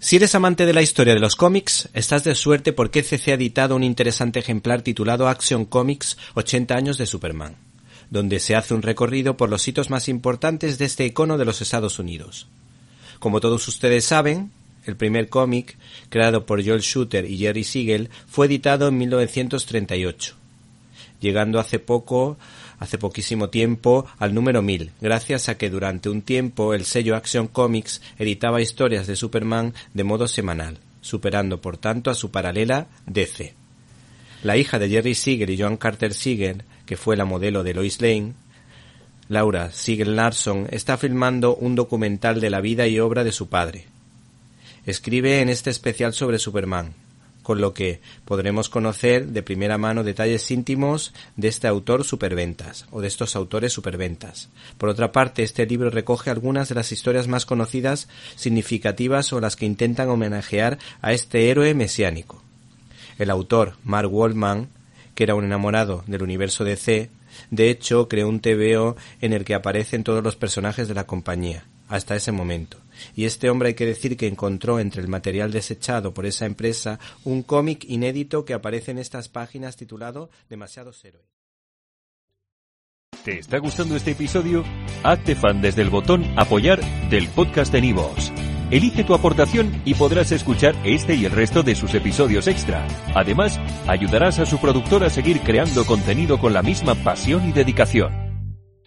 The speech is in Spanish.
Si eres amante de la historia de los cómics, estás de suerte porque CC ha editado un interesante ejemplar titulado Action Comics 80 años de Superman, donde se hace un recorrido por los hitos más importantes de este icono de los Estados Unidos. Como todos ustedes saben, el primer cómic, creado por Joel Shooter y Jerry Siegel, fue editado en 1938, llegando hace poco hace poquísimo tiempo al número 1000, gracias a que durante un tiempo el sello Action Comics editaba historias de Superman de modo semanal, superando por tanto a su paralela DC. La hija de Jerry Siegel y Joan Carter Siegel, que fue la modelo de Lois Lane, Laura Siegel Larson, está filmando un documental de la vida y obra de su padre. Escribe en este especial sobre Superman, con lo que podremos conocer de primera mano detalles íntimos de este autor superventas o de estos autores superventas. Por otra parte, este libro recoge algunas de las historias más conocidas, significativas o las que intentan homenajear a este héroe mesiánico. El autor, Mark Waldman, que era un enamorado del universo DC, de hecho creó un TVO en el que aparecen todos los personajes de la compañía, hasta ese momento y este hombre hay que decir que encontró entre el material desechado por esa empresa un cómic inédito que aparece en estas páginas titulado Demasiados héroes. ¿Te está gustando este episodio? Hazte fan desde el botón apoyar del podcast de Nivos. Elige tu aportación y podrás escuchar este y el resto de sus episodios extra. Además, ayudarás a su productor a seguir creando contenido con la misma pasión y dedicación.